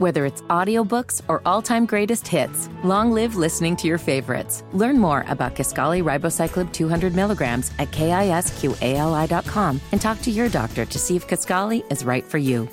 Whether it's audiobooks or all-time greatest hits, long live listening to your favorites. Learn more about Kisqali Ribociclib 200 milligrams at kisqali.com and talk to your doctor to see if Kisqali is right for you.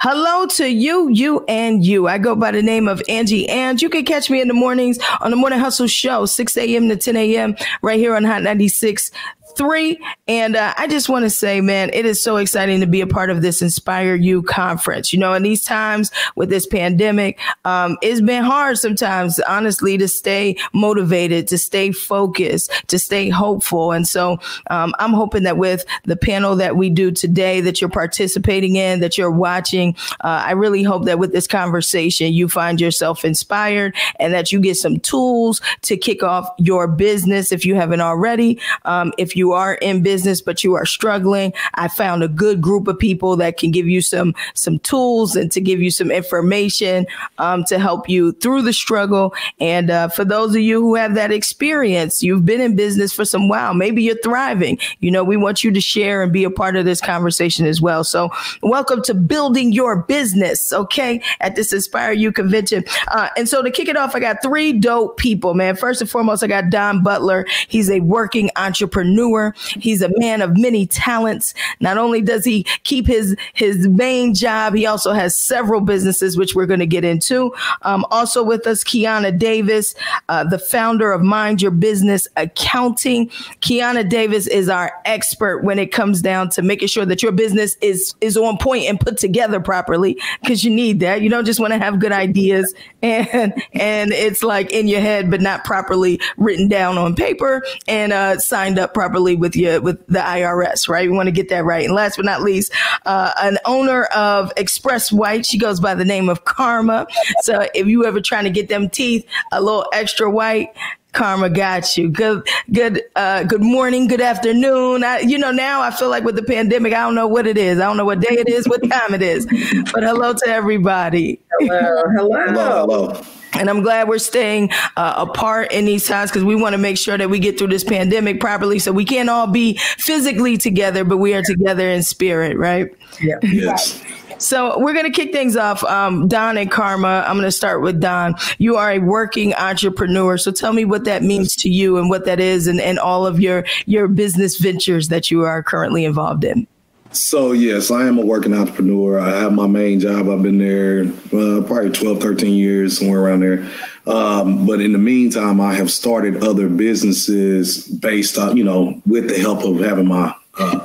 Hello to you, you, and you. I go by the name of Angie and You can catch me in the mornings on the Morning Hustle Show, 6 a.m. to 10 a.m. right here on Hot 96 three. And uh, I just want to say, man, it is so exciting to be a part of this Inspire You conference. You know, in these times with this pandemic, um, it's been hard sometimes, honestly, to stay motivated, to stay focused, to stay hopeful. And so um, I'm hoping that with the panel that we do today, that you're participating in, that you're watching, uh, I really hope that with this conversation, you find yourself inspired and that you get some tools to kick off your business if you haven't already. Um, if you are in business but you are struggling, I found a good group of people that can give you some some tools and to give you some information um, to help you through the struggle. And uh, for those of you who have that experience, you've been in business for some while, maybe you're thriving. You know, we want you to share and be a part of this conversation as well. So, welcome to building your business. Okay, at this Inspire You convention. Uh, and so to kick it off, I got three dope people, man. First and foremost, I got Don Butler. He's a working entrepreneur entrepreneur. He's a man of many talents. Not only does he keep his his main job, he also has several businesses, which we're going to get into. Um, also with us, Kiana Davis, uh, the founder of Mind Your Business Accounting. Kiana Davis is our expert when it comes down to making sure that your business is is on point and put together properly, because you need that. You don't just want to have good ideas and and it's like in your head, but not properly written down on paper and uh, signed up properly properly with your with the IRS, right? We want to get that right. And last but not least, uh, an owner of Express White. She goes by the name of Karma. So if you ever trying to get them teeth a little extra white, Karma got you. Good, good, uh, good morning, good afternoon. I, you know, now I feel like with the pandemic, I don't know what it is. I don't know what day it is, what time it is. But hello to everybody. Hello, hello, hello. hello. And I'm glad we're staying uh, apart in these times because we want to make sure that we get through this pandemic properly. So we can't all be physically together, but we are together in spirit, right? Yeah. Yes. So we're going to kick things off. Um, Don and Karma, I'm going to start with Don. You are a working entrepreneur. So tell me what that means to you and what that is and, and all of your, your business ventures that you are currently involved in. So, yes, I am a working entrepreneur. I have my main job. I've been there uh, probably 12, 13 years, somewhere around there. Um, but in the meantime, I have started other businesses based on, you know, with the help of having my uh,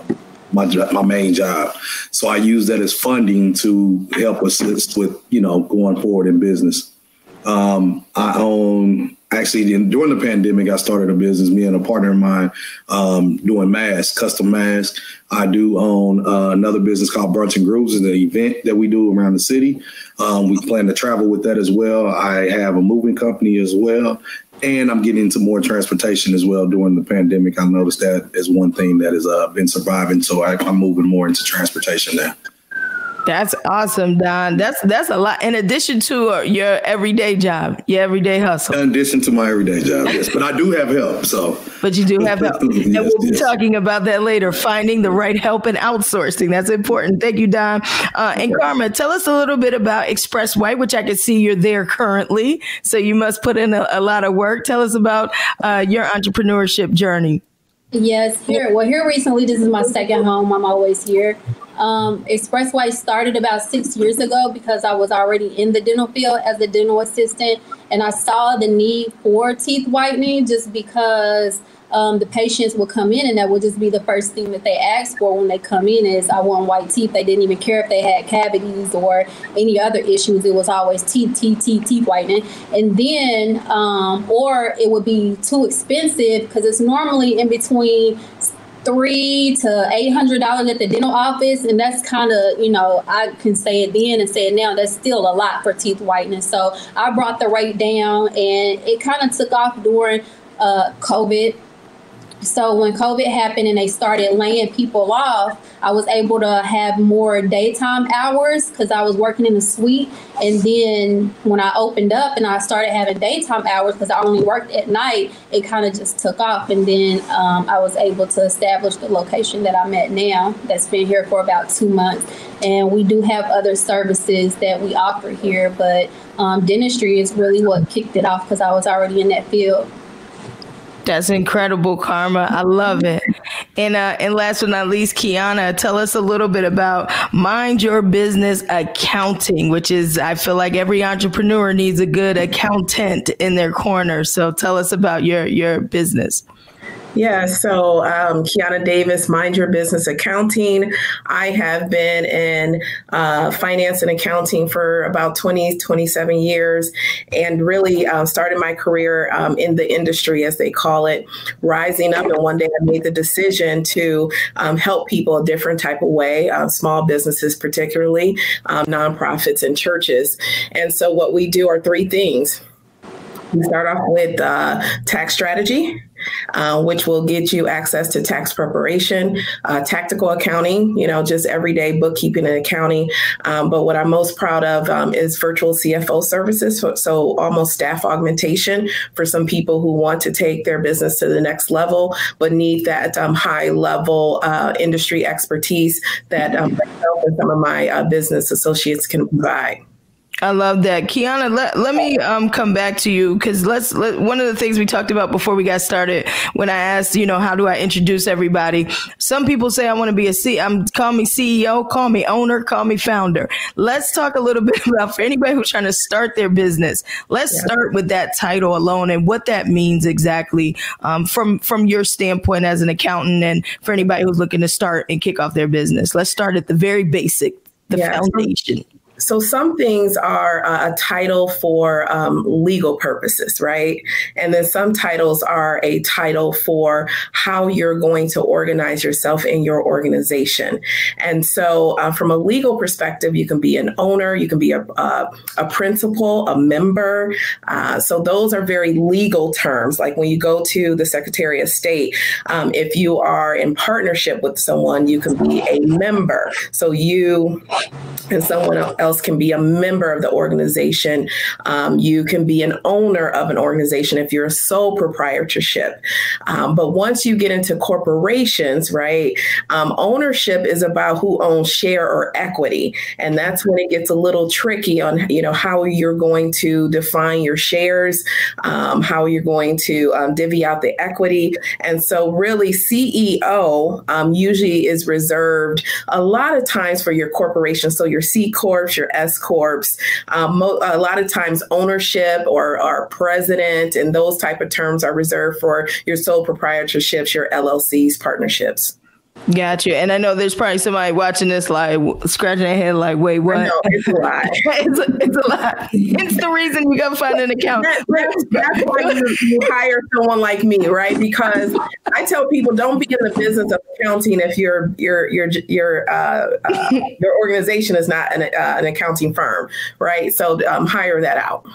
my my main job. So I use that as funding to help assist with, you know, going forward in business. Um, I own actually during the pandemic, I started a business. Me and a partner of mine um, doing masks, custom masks. I do own uh, another business called Brunch and Grooves, is an event that we do around the city. Um, we plan to travel with that as well. I have a moving company as well, and I'm getting into more transportation as well during the pandemic. I noticed that as one thing that has uh, been surviving, so I, I'm moving more into transportation now. That's awesome, Don. That's that's a lot. In addition to uh, your everyday job, your everyday hustle. In addition to my everyday job, yes. But I do have help. So. But you do have help, yes, and we'll be yes. talking about that later. Finding the right help and outsourcing. That's important. Thank you, Don. Uh, and Karma, tell us a little bit about Express White, which I can see you're there currently. So you must put in a, a lot of work. Tell us about uh, your entrepreneurship journey. Yes, here. Well, here recently, this is my second home. I'm always here. Um, Express White started about six years ago because I was already in the dental field as a dental assistant, and I saw the need for teeth whitening just because um, the patients will come in and that will just be the first thing that they ask for when they come in is I want white teeth. They didn't even care if they had cavities or any other issues. It was always teeth, teeth, teeth, teeth whitening. And then, um, or it would be too expensive because it's normally in between three to eight hundred dollars at the dental office, and that's kind of you know I can say it then and say it now. That's still a lot for teeth whitening. So I brought the rate down, and it kind of took off during uh, COVID So when COVID happened and they started laying people off, I was able to have more daytime hours because I was working in a suite. And then when I opened up and I started having daytime hours because I only worked at night, it kind of just took off. And then um, I was able to establish the location that I'm at now. That's been here for about two months. And we do have other services that we offer here, but um, dentistry is really what kicked it off because I was already in that field. That's incredible, Karma. I love it. And uh, and last but not least, Kiana, tell us a little bit about Mind Your Business Accounting, which is I feel like every entrepreneur needs a good accountant in their corner. So tell us about your your business. Yeah, so um, Kiana Davis, Mind Your Business Accounting. I have been in uh, finance and accounting for about 20, 27 years and really uh, started my career um, in the industry, as they call it, rising up. And one day I made the decision to um, help people a different type of way, uh, small businesses, particularly um, nonprofits and churches. And so what we do are three things. We start off with uh, tax strategy uh, which will get you access to tax preparation, uh, tactical accounting, you know, just everyday bookkeeping and accounting. Um, but what I'm most proud of um, is virtual CFO services. So, so, almost staff augmentation for some people who want to take their business to the next level, but need that um, high level uh, industry expertise that um, some of my uh, business associates can provide. I love that. Kiana, let, let me um, come back to you because let's let, one of the things we talked about before we got started when I asked, you know, how do I introduce everybody? Some people say I want to be a C I'm call me CEO, call me owner, call me founder. Let's talk a little bit about for anybody who's trying to start their business. Let's yeah. start with that title alone and what that means exactly um, from from your standpoint as an accountant and for anybody who's looking to start and kick off their business. Let's start at the very basic, the yeah. foundation. So some things are uh, a title for um, legal purposes, right? And then some titles are a title for how you're going to organize yourself in your organization. And so, uh, from a legal perspective, you can be an owner, you can be a, a, a principal, a member. Uh, so those are very legal terms. Like when you go to the Secretary of State, um, if you are in partnership with someone, you can be a member. So you and someone else can be a member of the organization. Um, you can be an owner of an organization if you're a sole proprietorship. Um, but once you get into corporations, right, um, ownership is about who owns share or equity, and that's when it gets a little tricky on you know how you're going to define your shares, um, how you're going to um, divvy out the equity, and so really CEO um, usually is reserved a lot of times for your corporation. So your C corps, your S corps. Um, mo- a lot of times, ownership or, or president and those type of terms are reserved for your sole proprietorships, your LLCs, partnerships. Gotcha. And I know there's probably somebody watching this like scratching their head like, wait, what? Know, it's a lot. it's, a, it's a lot. It's the reason you got to find an account. That, that's, that's why you, you, hire someone like me, right? Because I tell people don't be in the business of accounting if your your your your uh, uh, your organization is not an, uh, an accounting firm, right? So um, hire that out.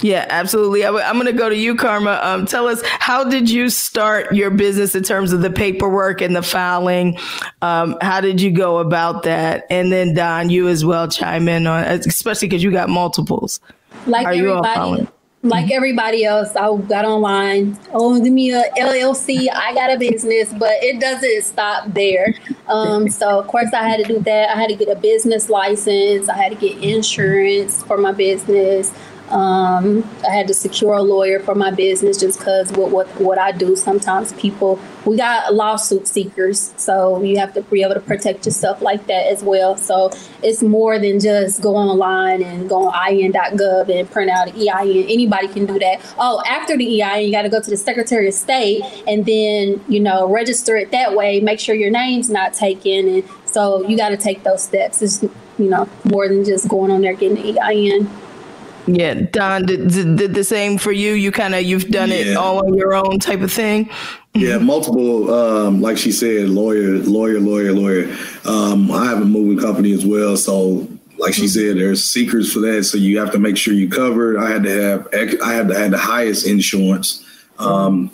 Yeah, absolutely. i w- I'm going to go to you, Karma. Um, tell us how did you start your business in terms of the paperwork and the filing? Um, how did you go about that? And then Don, you as well chime in on, especially because you got multiples. Like Are everybody, like everybody else, I got online. Give me a LLC. I got a business, but it doesn't stop there. Um, so of course I had to do that. I had to get a business license. I had to get insurance for my business. Um, I had to secure a lawyer for my business just because what, what what I do. Sometimes people we got lawsuit seekers, so you have to be able to protect yourself like that as well. So it's more than just go online and go on in.gov and print out an EIN. Anybody can do that. Oh, after the EIN, you got to go to the Secretary of State and then you know register it that way. Make sure your name's not taken, and so you got to take those steps. It's you know more than just going on there getting the EIN. Yeah, Don did, did, the same for you. You kind of you've done yeah. it all on your own type of thing. Yeah, multiple. Um, like she said, lawyer, lawyer, lawyer, lawyer. Um, I have a moving company as well, so like she said, there's secrets for that. So you have to make sure you covered. I had to have I had to have the highest insurance. Um,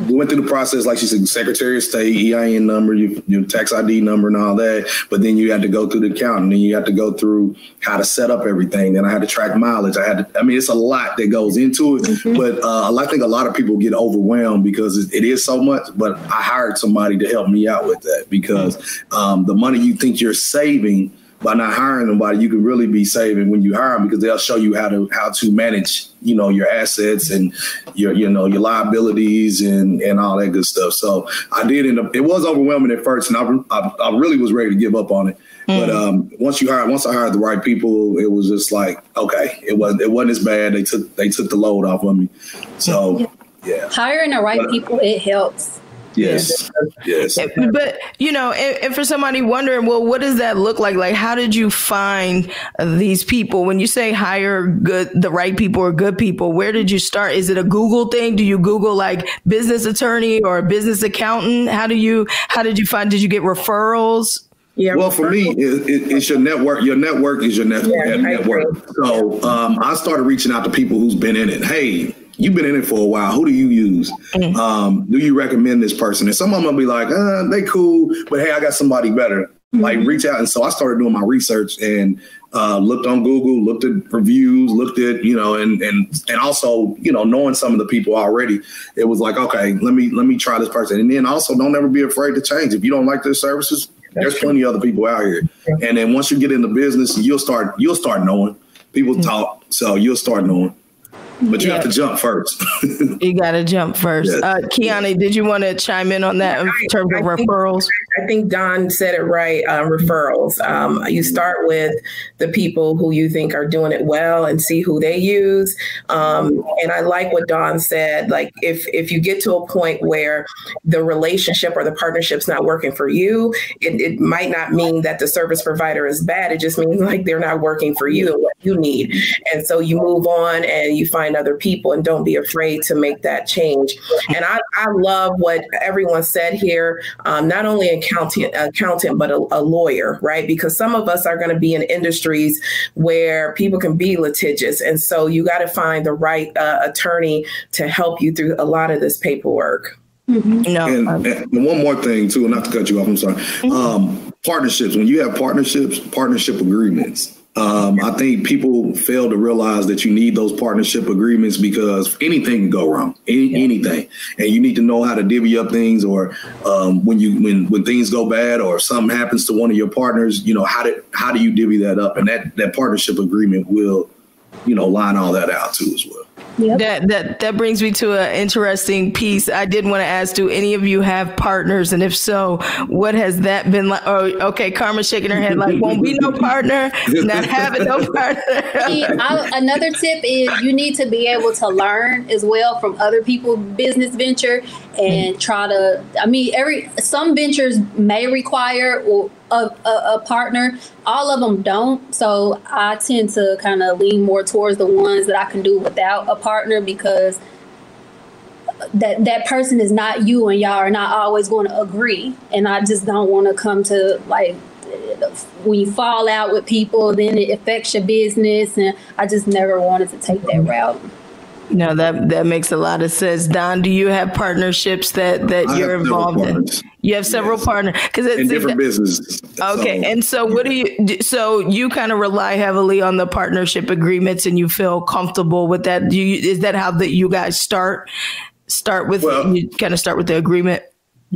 we went through the process, like she said, Secretary of State, EIN number, your, your tax ID number, and all that. But then you had to go through the accounting, and then you had to go through how to set up everything. Then I had to track mileage. I had to. I mean, it's a lot that goes into it. Mm-hmm. But uh, I think a lot of people get overwhelmed because it, it is so much. But I hired somebody to help me out with that because um, the money you think you're saving by not hiring somebody, you can really be saving when you hire them because they'll show you how to how to manage, you know, your assets and your you know your liabilities and and all that good stuff. So I did end up. It was overwhelming at first, and I I, I really was ready to give up on it. Mm. But um, once you hired, once I hired the right people, it was just like okay, it was it wasn't as bad. They took they took the load off of me. So yeah, hiring the right but, people it helps. Yes. Yes. But you know, and, for somebody wondering, well, what does that look like? Like, how did you find these people? When you say hire good, the right people or good people, where did you start? Is it a Google thing? Do you Google like business attorney or business accountant? How do you? How did you find? Did you get referrals? Yeah, well, for me, it, it, it's your network. Your network is your network. Yeah, network. So um, I started reaching out to people who's been in it. Hey, you've been in it for a while. Who do you use? Mm-hmm. Um, do you recommend this person? And some of them will be like, uh, they cool, but hey, I got somebody better. Mm-hmm. Like reach out. And so I started doing my research and uh, looked on Google, looked at reviews, looked at you know, and and and also you know knowing some of the people already, it was like okay, let me let me try this person. And then also don't ever be afraid to change. If you don't like their services, That's there's true. plenty of other people out here. And then once you get into business, you'll start you'll start knowing. People mm-hmm. talk, so you'll start knowing. But you yeah. have to jump first. you got to jump first. Yes. Uh, Kiana, did you want to chime in on that in terms of referrals? I think Don said it right. Uh, referrals. Um, you start with the people who you think are doing it well and see who they use. Um, and I like what Don said. Like if if you get to a point where the relationship or the partnership's not working for you, it, it might not mean that the service provider is bad. It just means like they're not working for you and what you need. And so you move on and you find other people and don't be afraid to make that change. And I, I love what everyone said here. Um, not only in accountant, accountant, but a, a lawyer, right? Because some of us are going to be in industries where people can be litigious, and so you got to find the right uh, attorney to help you through a lot of this paperwork. Mm-hmm. No, and, and, one more thing too, not to cut you off. I'm sorry. Mm-hmm. Um, partnerships. When you have partnerships, partnership agreements um, I think people fail to realize that you need those partnership agreements because anything can go wrong, any, yeah. anything, and you need to know how to divvy up things. Or um, when you when when things go bad, or something happens to one of your partners, you know how do how do you divvy that up? And that that partnership agreement will, you know, line all that out too as well. Yep. That that that brings me to an interesting piece. I did want to ask: Do any of you have partners, and if so, what has that been like? Oh, okay, Karma shaking her head like, "Won't be no partner, not having no partner." I, another tip is you need to be able to learn as well from other people' business venture and mm-hmm. try to. I mean, every some ventures may require a, a, a, partner. All of them don't. So I tend to kind of lean more towards the ones that I can do without a partner because that that person is not you and y'all are not always going to agree. And I just don't want to come to like when you fall out with people, then it affects your business. And I just never wanted to take that mm-hmm. route. No, that that makes a lot of sense. Don, do you have partnerships that that I you're involved in? You have several yes. partners because it's in different businesses. Okay, so, and so what do you? So you kind of rely heavily on the partnership agreements, and you feel comfortable with that. Do you, is that how that you guys start? Start with well, you kind of start with the agreement.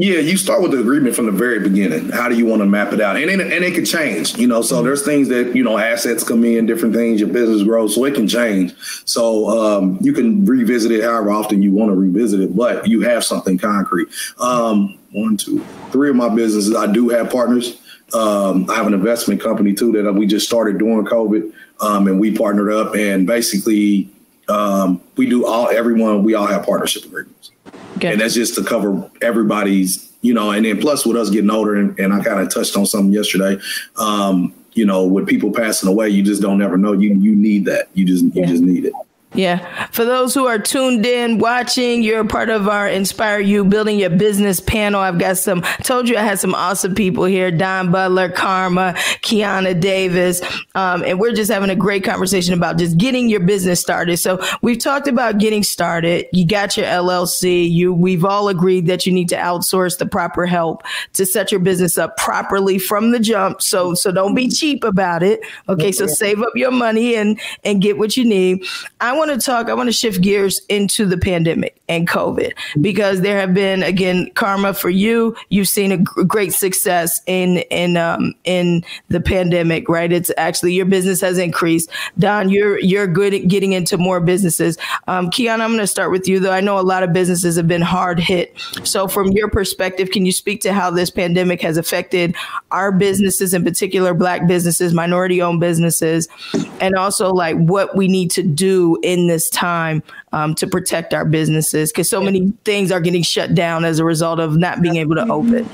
Yeah, you start with the agreement from the very beginning. How do you want to map it out? And it, and it can change, you know. So mm-hmm. there's things that you know, assets come in, different things, your business grows, so it can change. So um, you can revisit it however often you want to revisit it, but you have something concrete. Um, one, two, three of my businesses, I do have partners. Um, I have an investment company too that we just started during COVID, um, and we partnered up, and basically um, we do all everyone. We all have partnership agreements. Okay. And that's just to cover everybody's, you know, and then plus with us getting older, and, and I kind of touched on something yesterday. Um, you know, with people passing away, you just don't ever know. You you need that. You just you just need it. Yeah. For those who are tuned in, watching, you're a part of our Inspire You Building Your Business panel. I've got some, told you I had some awesome people here Don Butler, Karma, Kiana Davis. Um, and we're just having a great conversation about just getting your business started. So we've talked about getting started. You got your LLC. You, we've all agreed that you need to outsource the proper help to set your business up properly from the jump. So, so don't be cheap about it. Okay. So save up your money and, and get what you need. I want to talk, I want to shift gears into the pandemic and COVID because there have been, again, karma for you. You've seen a great success in, in, um, in the pandemic, right? It's actually your business has increased. Don, you're, you're good at getting into more businesses. Um, Kiana, I'm going to start with you though. I know a lot of businesses have been hard hit. So from your perspective, can you speak to how this pandemic has affected our businesses, in particular, Black businesses, minority owned businesses, and also like what we need to do in this time um, to protect our businesses because so many things are getting shut down as a result of not being able to open.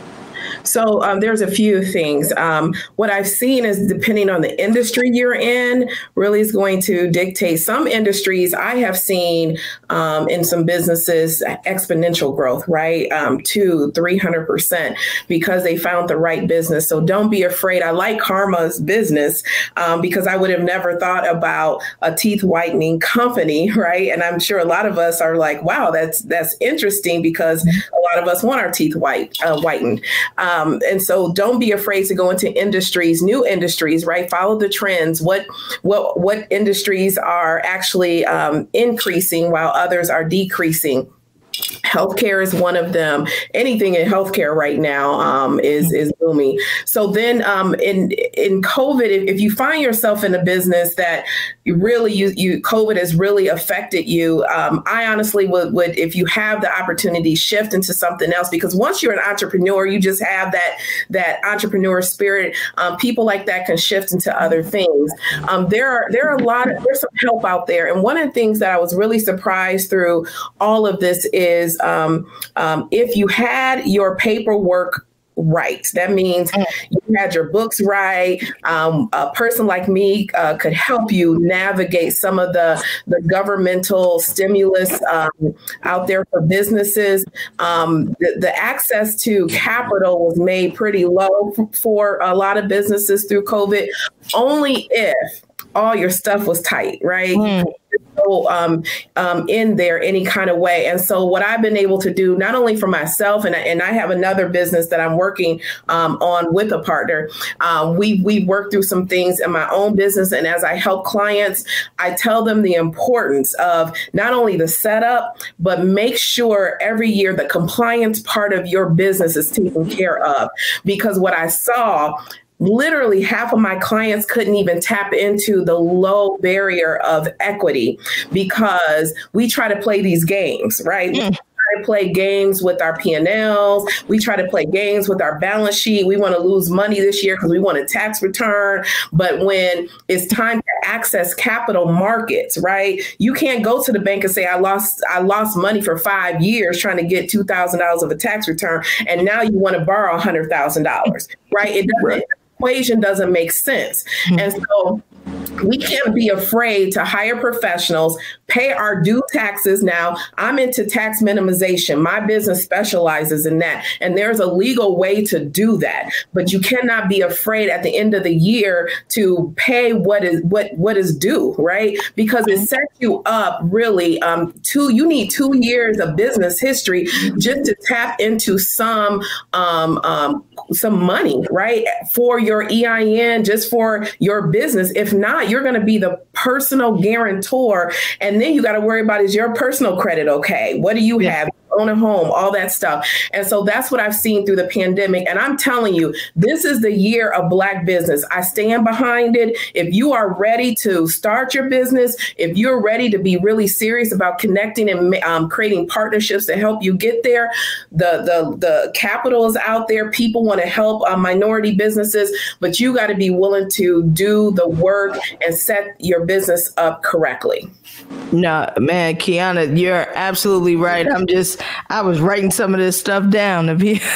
So um, there's a few things. Um, what I've seen is depending on the industry you're in, really is going to dictate. Some industries I have seen um, in some businesses exponential growth, right? Um, two, three hundred percent because they found the right business. So don't be afraid. I like Karma's business um, because I would have never thought about a teeth whitening company, right? And I'm sure a lot of us are like, wow, that's that's interesting because a lot of us want our teeth white uh, whitened. Um, and so don't be afraid to go into industries, new industries, right? Follow the trends. What what what industries are actually um, increasing while others are decreasing? Healthcare is one of them. Anything in healthcare right now um, is is booming. So then um, in in covid if, if, you find yourself in a business that you really you, you covid has really affected you um, i honestly would would if you have the opportunity shift into something else. Because once you're an entrepreneur you just have that that entrepreneur spirit. Um, people like that can shift into other things. Um, there are there are a lot of there's some help out there. And one of the things that i was really surprised through all of this is is um, um, if you had your paperwork right. That means mm. you had your books right. Um, a person like me uh, could help you navigate some of the, the governmental stimulus um, out there for businesses. Um, the, the, access to capital was made pretty low for, for a lot of businesses through COVID, only if all your stuff was tight, right? Mm um, um, in there any kind of way. And so, what I've been able to do, not only for myself, and I, and I have another business that I'm working um, on with a partner. Um, we we work through some things in my own business, and as I help clients, I tell them the importance of not only the setup, but make sure every year the compliance part of your business is taken care of. Because what I saw literally half of my clients couldn't even tap into the low barrier of equity because we try to play these games, right? Mm play games with our P&Ls. We try to play games with our balance sheet. We want to lose money this year because we want a tax return. But when it's time to access capital markets, right? You can't go to the bank and say, I lost, I lost money for five years trying to get $2,000 of a tax return. And now you want to borrow $100,000, right? It doesn't, right equation doesn't make sense. Mm-hmm. And so we can't be afraid to hire professionals, pay our due taxes. Now, I'm into tax minimization. My business specializes in that. And there's a legal way to do that. But you cannot be afraid at the end of the year to pay what is what what is due, right? Because it sets you up really um two you need two years of business history just to tap into some um, um some money, right? For your EIN, just for your business. If not, you're going to be the personal guarantor. And then you got to worry about is your personal credit okay? What do you yeah. have? Own a home, all that stuff. And so that's what I've seen through the pandemic. And I'm telling you, this is the year of Black business. I stand behind it. If you are ready to start your business, if you're ready to be really serious about connecting and um, creating partnerships to help you get there, the the the capital is out there. People want to help uh, minority businesses, but you got to be willing to do the work and set your business up correctly. No, man, Kiana, you're absolutely right. I'm just, I was writing some of this stuff down to be.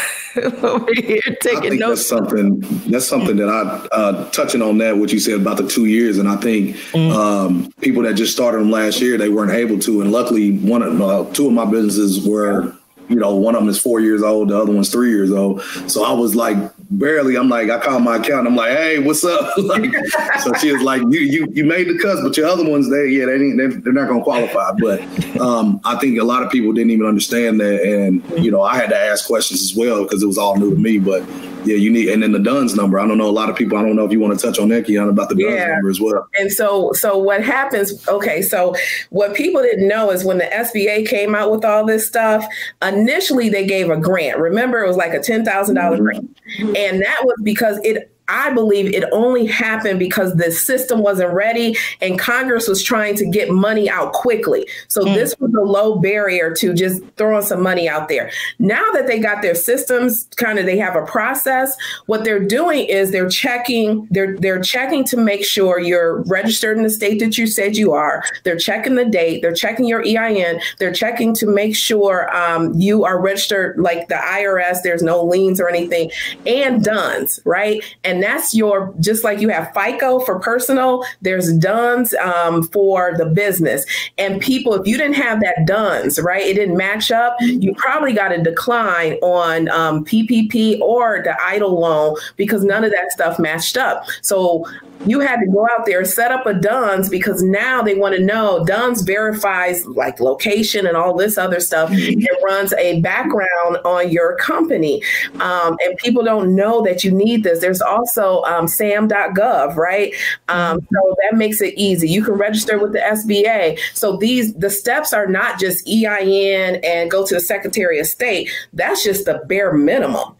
over here taking notes. That's something. That's something that I uh, touching on that what you said about the two years, and I think mm. um, people that just started them last year they weren't able to, and luckily one of uh, two of my businesses were you know, one of them is four years old, the other one's three years old. So I was like, barely. I'm like, I call my account. I'm like, hey, what's up? like, so she was like, you you you made the cuts, but your other ones, they yeah, they they're, they're not gonna qualify. But um, I think a lot of people didn't even understand that, and you know, I had to ask questions as well because it was all new to me. But yeah, you need, and then the DUNS number. I don't know a lot of people. I don't know if you want to touch on that, Keon, about the DUNS yeah. number as well. And so, so what happens? Okay, so what people didn't know is when the SBA came out with all this stuff, initially they gave a grant. Remember, it was like a ten thousand dollar mm-hmm. grant, and that was because it I believe it only happened because the system wasn't ready and Congress was trying to get money out quickly. So mm. this was a low barrier to just throwing some money out there. Now that they got their systems, kind of they have a process, what they're doing is they're checking, they're they're checking to make sure you're registered in the state that you said you are. They're checking the date, they're checking your EIN, they're checking to make sure um, you are registered like the IRS, there's no liens or anything, and DUNS, right? And and that's your just like you have FICO for personal, there's DUNS um, for the business. And people, if you didn't have that DUNS, right, it didn't match up, you probably got a decline on um, PPP or the EIDL loan because none of that stuff matched up. So you had to go out there set up a DUNS because now they want to know DUNS verifies like location and all this other stuff. Mm-hmm. It runs a background on your company, um, and people don't know that you need this. There's also um, SAM.gov, right? Um, mm-hmm. so that makes it easy. You can register with the SBA. So these the steps are not just EIN and go to the Secretary of State. That's just the bare minimum.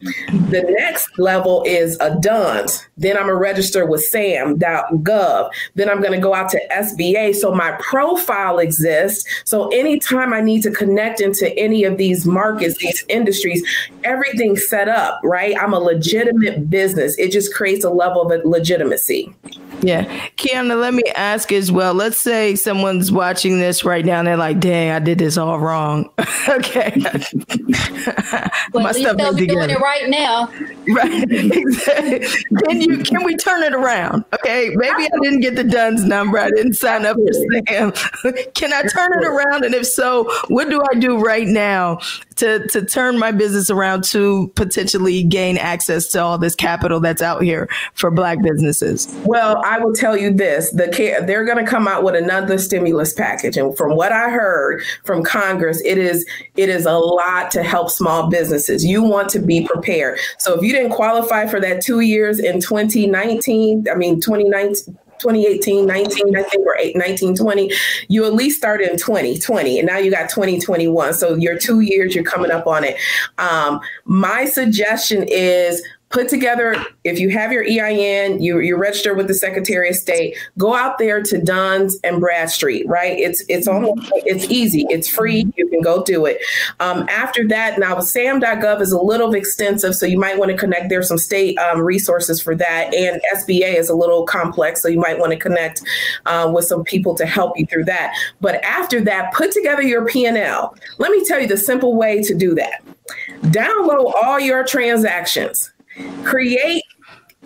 The next level is a DUNS. Then I'm gonna register with sam.gov. Then I'm going to go out to SBA. So my profile exists. So anytime I need to connect into any of these markets, these industries, everything's set up, right? I'm a legitimate business. It just creates a level of legitimacy. Yeah. Kiana, let me ask as well. Let's say someone's watching this right now and they're like, dang, I did this all wrong. okay. well, My stuff they'll doing it right now. Right. can you can we turn it around? Okay. Maybe I didn't get the DUNS number. I didn't sign up for SAM. can I turn it around? And if so, what do I do right now to to turn my business around to potentially gain access to all this capital that's out here for black businesses? Well, I will tell you this: the they're going to come out with another stimulus package, and from what I heard from Congress, it is it is a lot to help small businesses. You want to be prepared. So if you didn't qualify for that two years in 2019, I mean 2019 2018, 19, I think, or 8, 19, 20, you at least started in 2020, and now you got 2021. So your two years, you're coming up on it. Um, my suggestion is put together if you have your EIN, you, you're registered with the Secretary of State, go out there to DUNS and Bradstreet, right? It's it's almost it's easy, it's free, you can go do it. Um, after that, now SAM.gov is a little extensive, so you might want to connect. There's some state um, resources for that, and SBA is a little complex, so you might want to connect uh, with some people to help you through that. But after that, put together your P&L. Let me tell you the simple way to do that. Download all your transactions create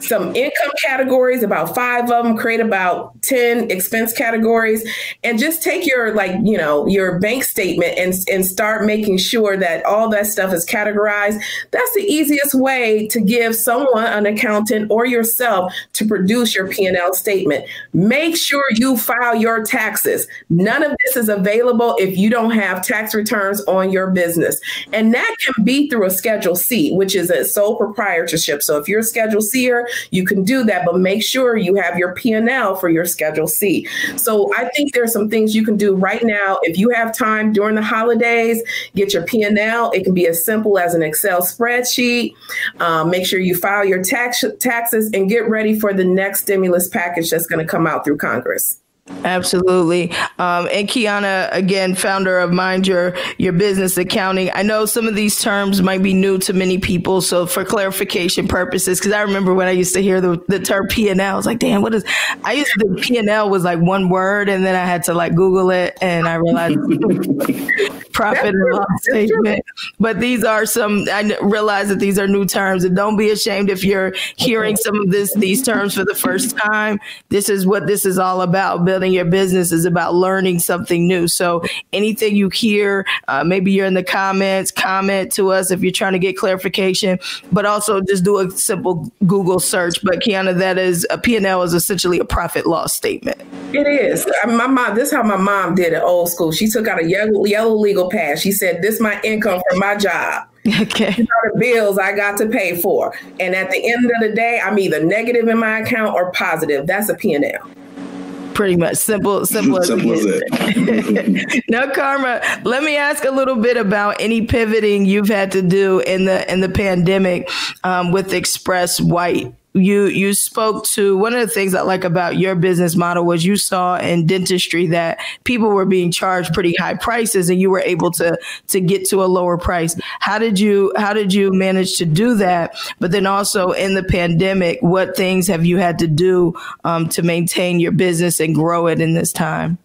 some income categories, about five of them, create about 10 expense categories, and just take your like, you know, your bank statement and, and start making sure that all that stuff is categorized. That's the easiest way to give someone, an accountant or yourself to produce your P&L statement. Make sure you file your taxes. None of this is available if you don't have tax returns on your business. And that can be through a Schedule C, which is a sole proprietorship. So if you're a Schedule C you can do that, but make sure you have your P&L for your Schedule C. So I think there's some things you can do right now. If you have time during the holidays, get your P&L. It can be as simple as an Excel spreadsheet. Um, make sure you file your tax taxes and get ready for the next stimulus package that's going to come out through Congress. Absolutely. Um, and Kiana, again, founder of Mind Your Your Business Accounting. I know some of these terms might be new to many people. So for clarification purposes, because I remember when I used to hear the, the term P&L, I was like, damn, what is I used to think P and L was like one word and then I had to like Google it and I realized profit and loss statement. But these are some I realize that these are new terms and don't be ashamed if you're hearing some of this these terms for the first time. This is what this is all about building your business is about learning something new. So anything you hear, uh, maybe you're in the comments, comment to us if you're trying to get clarification, but also just do a simple Google search. But Kiana, that is a P&L is essentially a profit loss statement. It is. My mom, this is how my mom did it old school. She took out a yellow, yellow legal pad. She said, this my income from my job. Okay. These are the bills I got to pay for. And at the end of the day, I'm either negative in my account or positive. That's a P&L pretty much simple simple as, simple as it. Now karma let me ask a little bit about any pivoting you've had to do in the in the pandemic um, with express white you you spoke to one of the things I like about your business model was you saw in dentistry that people were being charged pretty high prices and you were able to to get to a lower price. How did you how did you manage to do that? But then also in the pandemic, what things have you had to do um, to maintain your business and grow it in this time?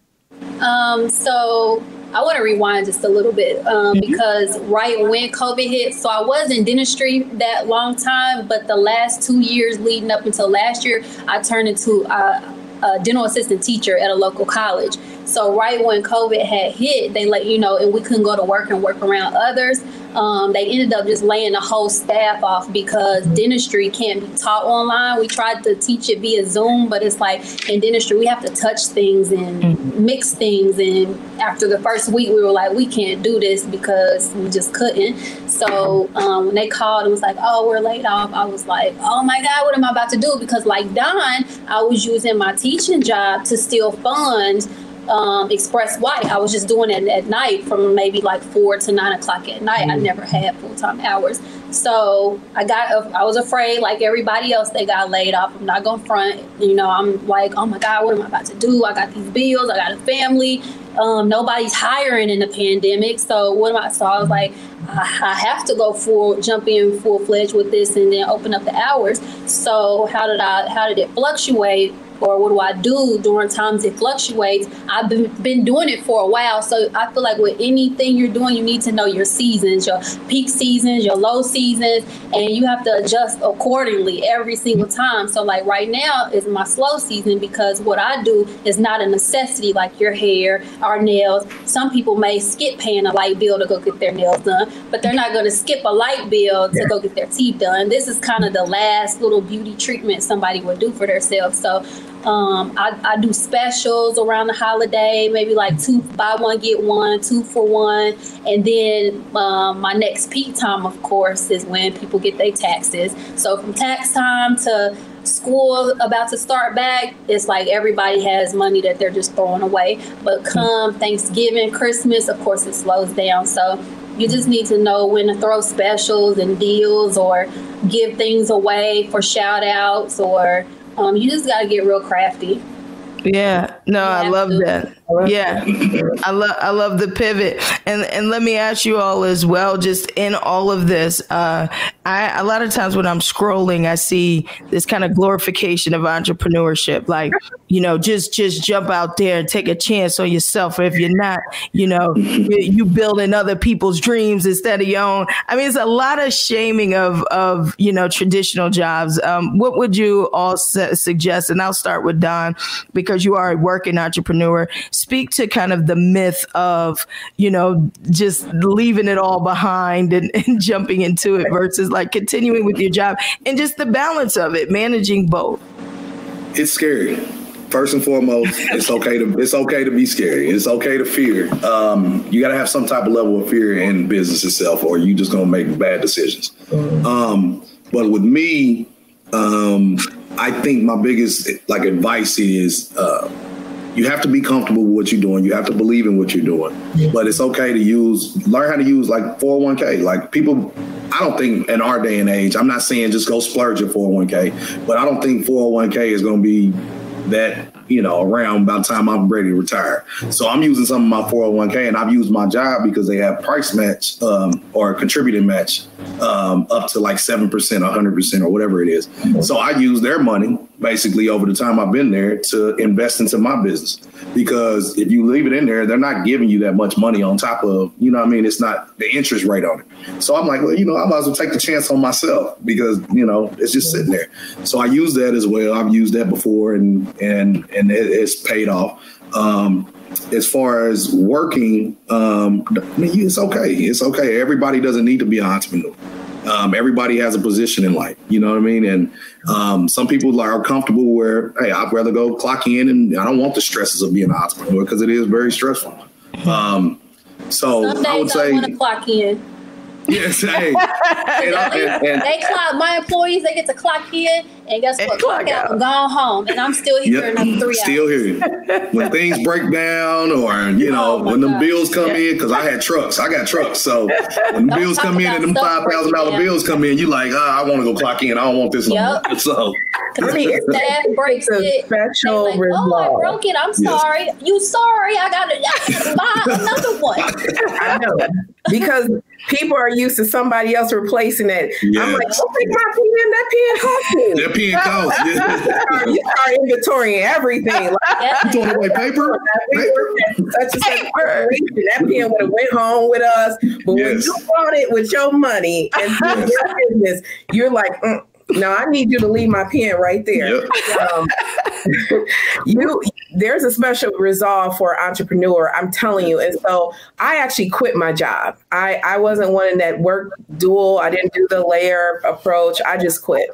Um, so I want to rewind just a little bit um, mm-hmm. because right when COVID hit, so I was in dentistry that long time, but the last two years leading up until last year, I turned into a, a dental assistant teacher at a local college. So right when COVID had hit, they let you know, and we couldn't go to work and work around others. Um, they ended up just laying the whole staff off because dentistry can't be taught online. We tried to teach it via Zoom, but it's like in dentistry we have to touch things and mm-hmm. mix things. And after the first week, we were like, we can't do this because we just couldn't. So um, when they called and was like, oh, we're laid off, I was like, oh my God, what am I about to do? Because like Don, I was using my teaching job to still fund um, Express White. I was just doing it at night from maybe like four to nine o'clock at night. Mm-hmm. I never had full time hours. So I got, I was afraid, like everybody else, they got laid off. I'm not going to front. You know, I'm like, oh my God, what am I about to do? I got these bills, I got a family. Um, nobody's hiring in the pandemic. So what am I? So I was like, I, have to go full, jump in full fledged with this and then open up the hours. So how did I, how did it fluctuate? Or what do I do during times it fluctuates. I've been, been doing it for a while. So I feel like with anything you're doing, you need to know your seasons, your peak seasons, your low seasons, and you have to adjust accordingly every single time. So like right now is my slow season because what I do is not a necessity like your hair or nails. Some people may skip paying a light bill to go get their nails done, but they're not going to skip a light bill to go get their teeth done. This is kind of the last little beauty treatment somebody would do for themselves. So um, I, I, do specials around the holiday, maybe like two buy one get one, two for one, and then um, my next peak time, of course, is when people get their taxes. So from tax time to school about to start back, it's like everybody has money that they're just throwing away. But come Thanksgiving, Christmas, of course, it slows down. So you just need to know when to throw specials and deals or give things away for shout outs or um, you just got to get real crafty. Yeah, no, I love that. Yeah, I love I love the pivot, and and let me ask you all as well. Just in all of this, uh, I a lot of times when I'm scrolling, I see this kind of glorification of entrepreneurship, like you know, just just jump out there and take a chance on yourself. If you're not, you know, you, you building other people's dreams instead of your own. I mean, it's a lot of shaming of of you know traditional jobs. Um, what would you all su- suggest? And I'll start with Don because you are a working entrepreneur speak to kind of the myth of, you know, just leaving it all behind and, and jumping into it versus like continuing with your job and just the balance of it, managing both. It's scary first and foremost, it's okay to it's okay to be scary. It's okay to fear. Um, you got to have some type of level of fear in business itself, or you just gonna make bad decisions. Um, but with me, um, I think my biggest like advice is uh, you have to be comfortable with what you're doing. You have to believe in what you're doing. But it's okay to use, learn how to use like 401k. Like people, I don't think in our day and age, I'm not saying just go splurge your 401k, but I don't think 401k is going to be that you know, around by the time I'm ready to retire. So I'm using some of my 401k and I've used my job because they have price match um, or contributing match um, up to like 7%, 100% or whatever it is. So I use their money basically over the time I've been there to invest into my business. Because if you leave it in there, they're not giving you that much money on top of, you know I mean? It's not the interest rate on it. So I'm like, well, you know, I might as well take the chance on myself because, you know, it's just sitting there. So I use that as well. I've used that before and and and it, it's paid off. Um, as far as working, um, I mean, it's okay. It's okay. Everybody doesn't need to be an entrepreneur. Um, everybody has a position in life, you know what I mean? And um, some people are comfortable where, hey, I'd rather go clock in and I don't want the stresses of being an entrepreneur because it is very stressful. Um, so I would I say, want to clock in. yes, hey, and and- and- they clock my employees. They get to clock in, and guess what? clock Clock out out. and gone home, and I'm still here Yep. another three Still hours. here. When things break down, or you know, Oh when the bills come in, because I had trucks, I got trucks. So when the bills come in and them five thousand dollar bills come in, you like, ah, I want to go clock in. I don't want this no Yep. more. So I mean, Staff breaks it. special They like, oh, I broke it. I'm Yes. sorry. You sorry? I gotta, buy another one. I know because people are used to somebody else replacing it. Yeah. I'm like, don't take my pen. That pen cost me. That pen costs. Yeah. you start inventorying everything. Like, Yeah. You throwing away paper? we worked at such and such. That pen would have went home with us. But when you bought it with your money and doing your business, you're like, mm, no, I need you to leave my pen right there. Yep. Um, you there's a special resolve for entrepreneur i'm telling you and so i actually quit my job i i wasn't one that worked dual i didn't do the layer approach i just quit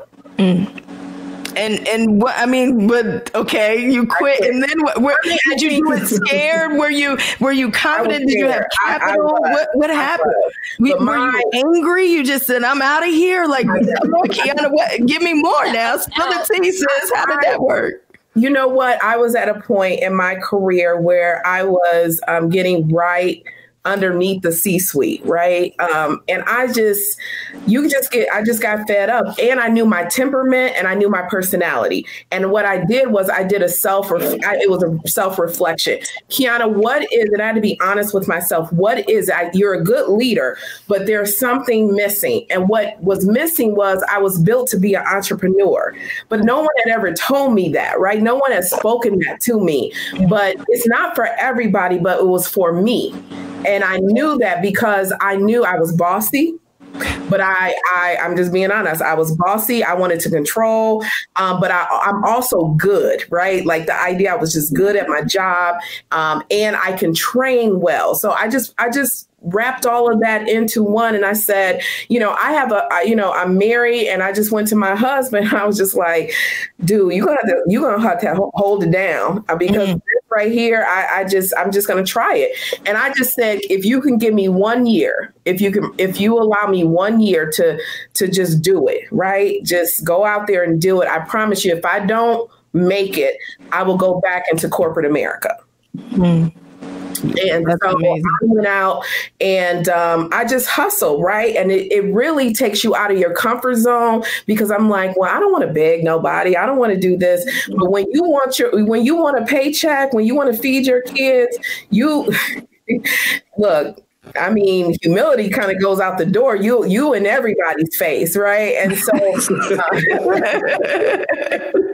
And and what I mean, but okay, you quit, quit. and then what? Where, did you do it scared? Were you were you confident? Did you have scared. I- I capital? what what happened? We, But were my- you angry? You just said, "I'm out of here." Like, Kiana, what, give me more now. Spill the tea, sis. How did that work? you know what i was at a point in my career where i was um, getting right underneath the C suite, right? Um, and I just, you just get, I just got fed up. And I knew my temperament and I knew my personality. And what I did was I did a self, it was a self reflection. Kiana, what is it? I had to be honest with myself. What is I, you're a good leader, but there's something missing. And what was missing was I was built to be an entrepreneur, but no one had ever told me that, right? No one had spoken that to me. But it's not for everybody, but it was for me. I knew that because I knew I was bossy. But I, I, I'm just being honest. I was bossy. I wanted to control, um, but I, I'm also good, right? Like the idea, I was just good at my job, um, and I can train well. So I just, I just wrapped all of that into one. And i said you know i have a I, you know i'm married and i just went to my husband. I was just like dude you're gonna have to you're gonna have to hold it down. Uh, because mm-hmm. right here I, I just i'm just gonna try it. And i just said if you can give me one year if you can if you allow me one year to to just do it right? Just go out there and do it. I promise you if i don't make it i will go back into corporate america. Mm. And That's so amazing. I went out and um, I just hustle, right? And it, it really takes you out of your comfort zone because I'm like, well, I don't want to beg nobody. I don't want to do this. But when you want your, when you want a paycheck, when you want to feed your kids, you look. I mean, humility kind of goes out the door. You, you, in everybody's face, right? And so,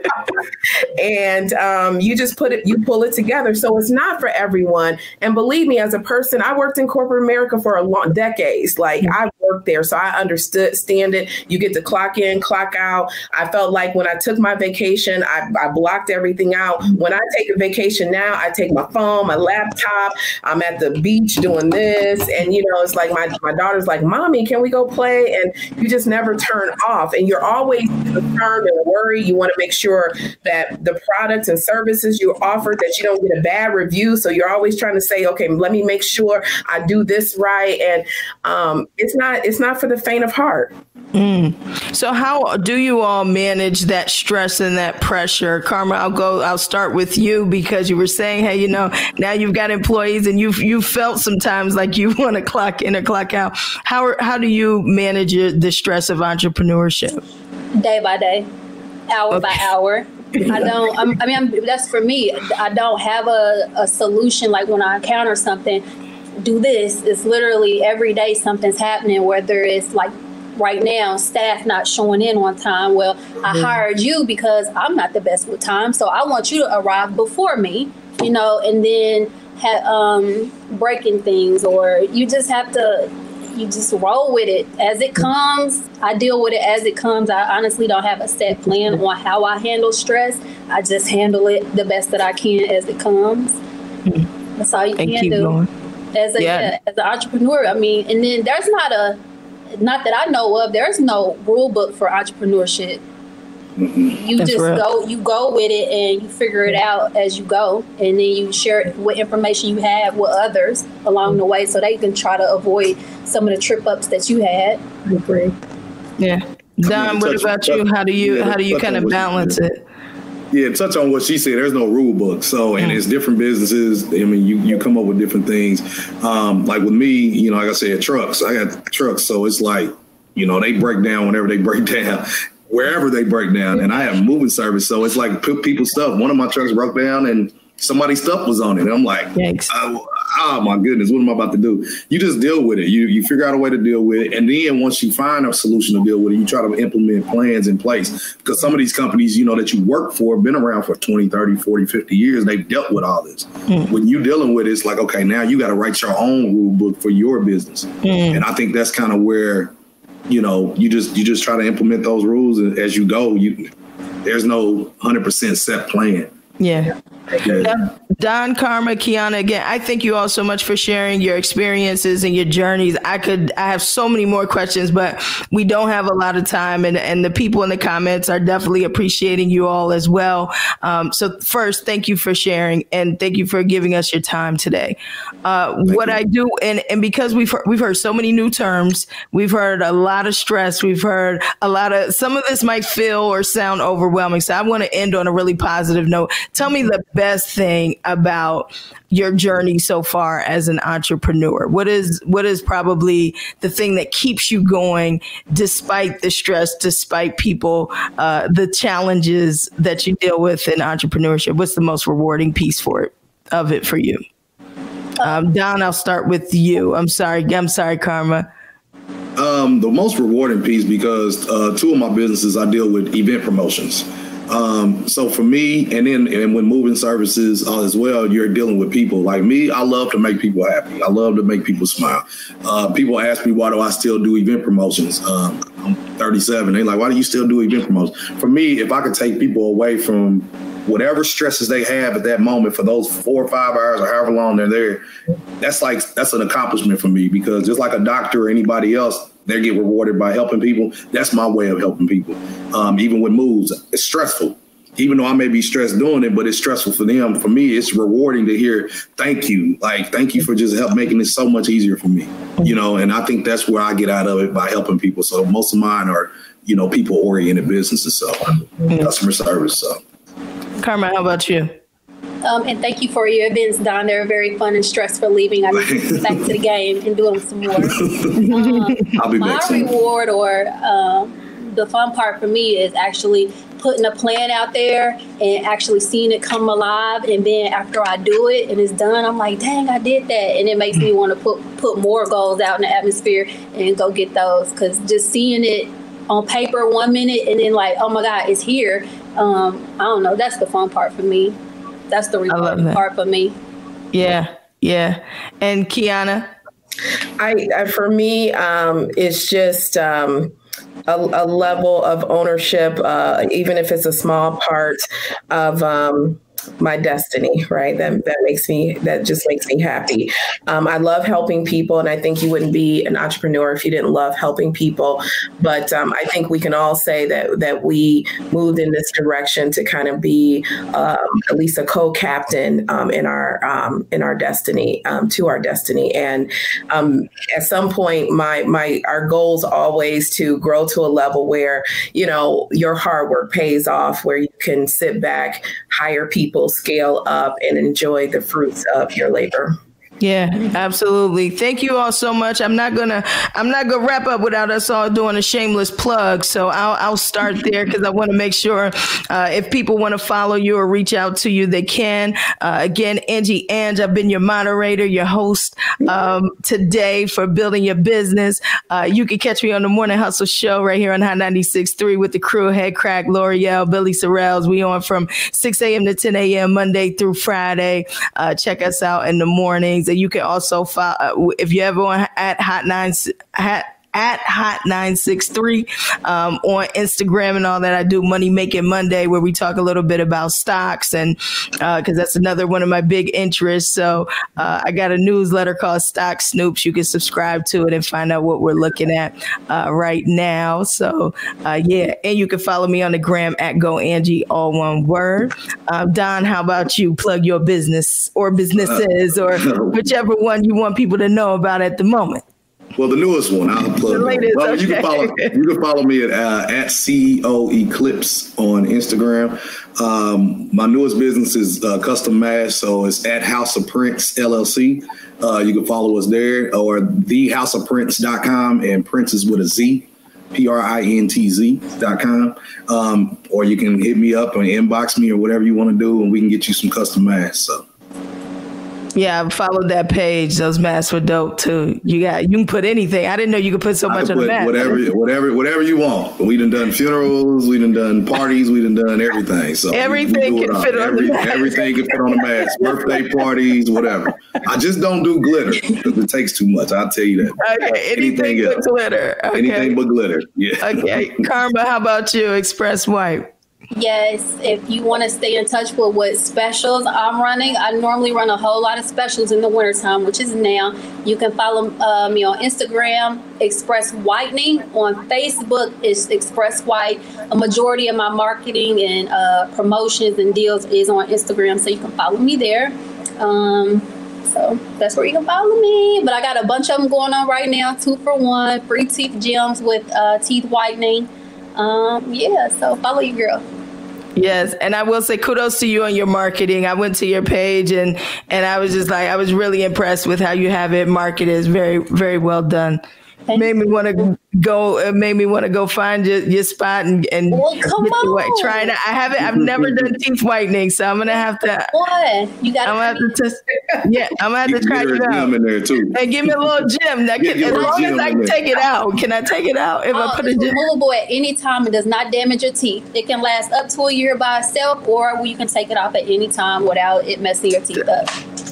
and um, you just put it, you pull it together. So it's not for everyone. And believe me, as a person, I worked in corporate America for a long decades. Like I worked there, so I understood stand it. You get to clock in, clock out. I felt like when I took my vacation, I, I blocked everything out. When I take a vacation now, I take my phone, my laptop. I'm at the beach doing this, and you know, it's like my my daughter's like, "Mommy, can we go play?" And you just never turn off, and you're always concerned and worried. You want to make sure that the products and services you offer that you don't get a bad review. So you're always trying to say, okay, let me make sure I do this right. And um, it's not it's not for the faint of heart. Mm. So how do you all manage that stress and that pressure? Karma, I'll go I'll start with you because you were saying, hey, you know, now you've got employees and you've you felt sometimes like you want to clock in or clock out. How how do you manage your, the stress of entrepreneurship? Day by day, hour okay. by hour. I don't. I'm, i mean, I'm, that's for me. I don't have a, a solution. Like when I encounter something, do this. It's literally every day something's happening. Whether it's like right now, staff not showing in on time. Well, I hired you because I'm not the best with time, so I want you to arrive before me. You know, and then have um, breaking things, or you just have to you just roll with it as it comes. I deal with it as it comes. I honestly don't have a set plan on how I handle stress. I just handle it the best that I can as it comes. That's all you and can do. Going. As a yeah. as an entrepreneur, I mean, and then there's not a not that I know of. There's no rule book for entrepreneurship. Mm-hmm. You That's just real. go, you go with it, and you figure it out as you go, and then you share what information you have with others along the way, so they can try to avoid some of the trip ups that you had. I agree. Yeah, Don. What about you? How do you how do you kind of balance it? Yeah, touch on what she said. There's no rule book. So, and mm. it's different businesses. I mean, you, you come up with different things. Um, like with me, you know, like I said, trucks. I got trucks. So it's like, you know, they break down whenever they break down wherever they break down. And I have moving service, so it's like people's stuff. One of my trucks broke down, and somebody's stuff was on it. And I'm like, oh, oh, my goodness, what am I about to do? You just deal with it. You you figure out a way to deal with it, and then once you find a solution to deal with it, you try to implement plans in place. Because some of these companies, you know, that you work for, have been around for 20, 30, 40, 50 years. They've dealt with all this. Mm. When you're dealing with it, it's like, okay, now you got to write your own rule book for your business. Mm. And I think that's kind of where you know, you just you just try to implement those rules as you go. You there's no hundred percent set plan. Yeah. Yeah. Don Karma, Kiana, again, I thank you all so much for sharing your experiences and your journeys. I could, I have so many more questions, but we don't have a lot of time, and, and the people in the comments are definitely appreciating you all as well. Um, so, first, thank you for sharing and thank you for giving us your time today. Uh, what you. I do, and, and because we've heard, we've heard so many new terms, we've heard a lot of stress, we've heard a lot of some of this might feel or sound overwhelming. So, I want to end on a really positive note. Tell me the best thing about your journey so far as an entrepreneur? What is what is probably the thing that keeps you going despite the stress, despite people, uh, the challenges that you deal with in entrepreneurship? What's the most rewarding piece for it of it for you? Um, Don, I'll start with you. I'm sorry. I'm sorry, Karma. Um, the most rewarding piece because uh, two of my businesses I deal with event promotions. Um, so for me, and then and when moving services uh, as well, you're dealing with people. Like me, I love to make people happy. I love to make people smile. Uh, people ask me why do I still do event promotions? Um, I'm 37. They like, why do you still do event promotions? For me, if I could take people away from whatever stresses they have at that moment for those four or five hours or however long they're there, that's like that's an accomplishment for me because just like a doctor or anybody else, they get rewarded by helping people. That's my way of helping people. Um, even with moves, it's stressful. Even though I may be stressed doing it, but it's stressful for them. For me, it's rewarding to hear thank you. Like, thank you for just help making this so much easier for me. You know, and I think that's where I get out of it by helping people. So most of mine are, you know, people oriented businesses. So customer service. So Karma, how about you? Um, and thank you for your events, Don. They're very fun and stress relieving. I need to get back to the game and doing some more. Um, I'll be my reward or um, the fun part for me is actually putting a plan out there and actually seeing it come alive. And then after I do it and it's done, I'm like, dang, I did that. And it makes me want to put put more goals out in the atmosphere and go get those. Because just seeing it on paper one minute and then like, oh my God, it's here. Um, I don't know. That's the fun part for me. That's the rewarding part for me. Yeah, yeah. And Kiana, I, I for me, um, it's just. Um, a, a, level of ownership, uh, even if it's a small part of um, my destiny, right? That that makes me that just makes me happy. Um, I love helping people, and I think you wouldn't be an entrepreneur if you didn't love helping people. But um, I think we can all say that that we moved in this direction to kind of be um, at least a co-captain um, in our um, in our destiny um, to our destiny. And at some point, my my our goals always to grow to a level where you know your hard work pays off, where you can sit back, hire people people scale up and enjoy the fruits of your labor. Yeah, absolutely. Thank you all so much. I'm not gonna I'm not gonna wrap up without us all doing a shameless plug. So I'll I'll start there because I want to make sure uh, if people want to follow you or reach out to you, they can. Uh, again, Angie Ange, I've been your moderator, your host um, today for building your business. Uh, you can catch me on the Morning Hustle Show right here on Hot 96.3 with the crew, Head Crack, Lore'l, Billy Sorrells. We on from 6 a.m. to 10 a.m. Monday through Friday. Uh, check us out in the mornings you can also follow uh, if you ever want at Hot Nine Hat at Hot963 um, on Instagram and all that. I do Money Making Monday where we talk a little bit about stocks and because uh, that's another one of my big interests. So uh, I got a newsletter called Stock Snoops. You can subscribe to it and find out what we're looking at uh, right now. So uh, yeah, and you can follow me on the gram at Go Angie, all one word. Um, Don, how about you? Plug your business or businesses or whichever one you want people to know about at the moment. Well, the newest one, I'll plug. Latest, well, okay. you can follow you can follow me at uh, at CEO Eclipse on Instagram. Um, my newest business is uh, custom mask, so it's at House of Printz LLC. Uh, you can follow us there or thehouseofprintz.com and Prince is with a Z. P R I N T Z dot com. Um, or you can hit me up and inbox me or whatever you want to do, and we can get you some custom masks. So yeah, I followed that page. Those masks were dope too. You got you can put anything. I didn't know you could put so much on the mask. Whatever, whatever, whatever you want. We done done funerals. We done done parties. We done done everything. So everything we, we can fit on Every, the mask. Everything can fit on the mask. Birthday parties, whatever. I just don't do glitter because it takes too much. I'll tell you that. Oh, okay, anything, anything but else. glitter. Okay. Anything but glitter. Yeah. Okay, Karma. How about you? Express White. Yes, if you want to stay in touch with what specials I'm running, I normally run a whole lot of specials in the wintertime, which is now. You can follow uh, me on Instagram, Express Whitening. On Facebook, it's Express White. A majority of my marketing and uh, promotions and deals is on Instagram, so you can follow me there. Um, so that's where you can follow me. But I got a bunch of them going on right now two for one, free teeth gems with uh, teeth whitening. Um, yeah, so follow your girl. Yes, and I will say kudos to you on your marketing. I went to your page and and I was just like I was really impressed with how you have it marketed. It's very very well done. Thank made me want to go. It made me want to go find your, your spot and and well, come on. White, trying to. I haven't. I've never done teeth whitening, so I'm gonna have to. What you got? I'm gonna have to test. Yeah, I'm gonna have to try it out. In there too. And give me a little gem. That can, as long as I can take it out. Can I take it out if uh, I put it? removable at any time. It does not damage your teeth. It can last up to a year by itself, or you can take it off at any time without it messing your teeth up.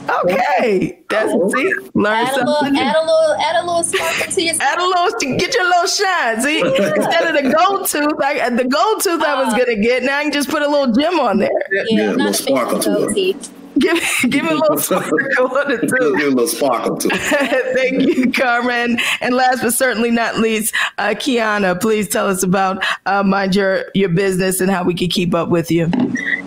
Okay, that's oh. see, learn add something. A little, add a little, add a little sparkle to your. Add a little, get your little shine. See, instead of the gold tooth, like the gold tooth uh, I was uh. gonna get, now I can just put a little gem on there. Yeah, yeah not a sparkle to it. Give, give me a little sparkle on it too. Give a little sparkle to it. Thank you, Carmen. And last but certainly not least, uh, Kiana, please tell us about uh, Mind Your, Your Business and how we can keep up with you.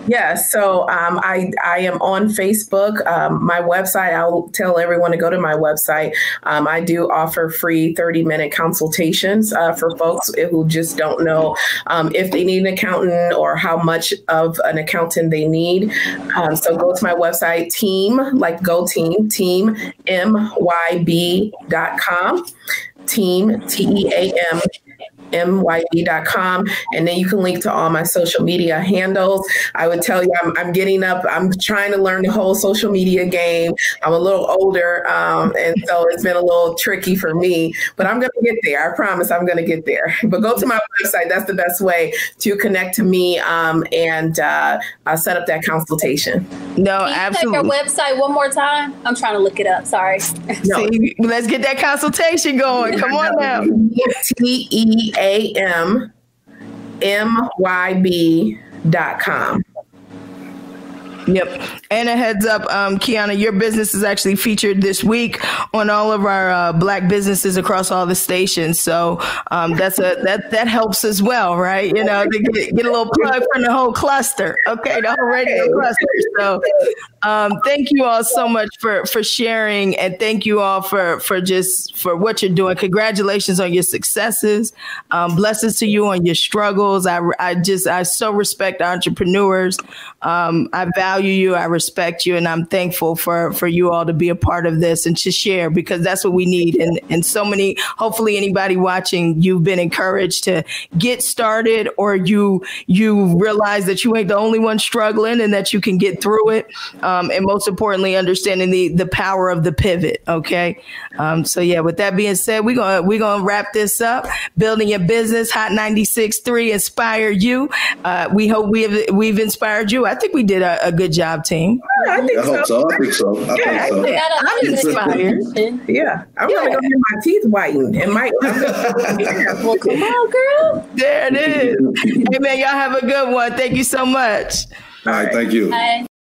Yeah, so um, I, I am on Facebook. Um, my website, I'll tell everyone to go to my website. Um, I do offer free 30 minute consultations uh, for folks who just don't know um, if they need an accountant or how much of an accountant they need. Um, so go to my website, team, like go team, team, myb.com team, T E A M myb.com. And then you can link to all my social media handles. I would tell you, I'm, I'm getting up, I'm trying to learn the whole social media game. I'm a little older, um, and so it's been a little tricky for me, but I'm going to get there. I promise I'm going to get there. But go to my website. That's the best way to connect to me um, and uh, uh, set up that consultation. No, Can you absolutely. your website one more time? I'm trying to look it up. Sorry. No. See, let's get that consultation going. Come on now. A M M Y B dot com. Yep. And a heads up, um, Kiana, your business is actually featured this week on all of our uh, black businesses across all the stations. So um, that's a that that helps as well, right? You know, to get, get a little plug from the whole cluster. Okay, the whole radio cluster. So um, thank you all so much for for sharing, and thank you all for for just for what you're doing. Congratulations on your successes. Um, blessings to you on your struggles. I I just I so respect entrepreneurs. Um, I value value you, I respect you, and I'm thankful for for you all to be a part of this and to share because that's what we need. And and so many, hopefully, anybody watching, you've been encouraged to get started, or you you realize that you ain't the only one struggling and that you can get through it. Um, and most importantly, understanding the the power of the pivot. Okay, um, so yeah. With that being said, we're gonna we're gonna wrap this up. Building your business, Hot 96.3 inspire you. Uh, we hope we have we've inspired you. I think we did a, a good job, team. I think I hope so. I think so. I Yeah, think so. I'm inspired. Yeah, I'm Yeah. gonna go get my teeth whitened and my. Well, come on, girl. There it is. hey man, y'all have a good one. Thank you so much. All right. Thank you. Bye.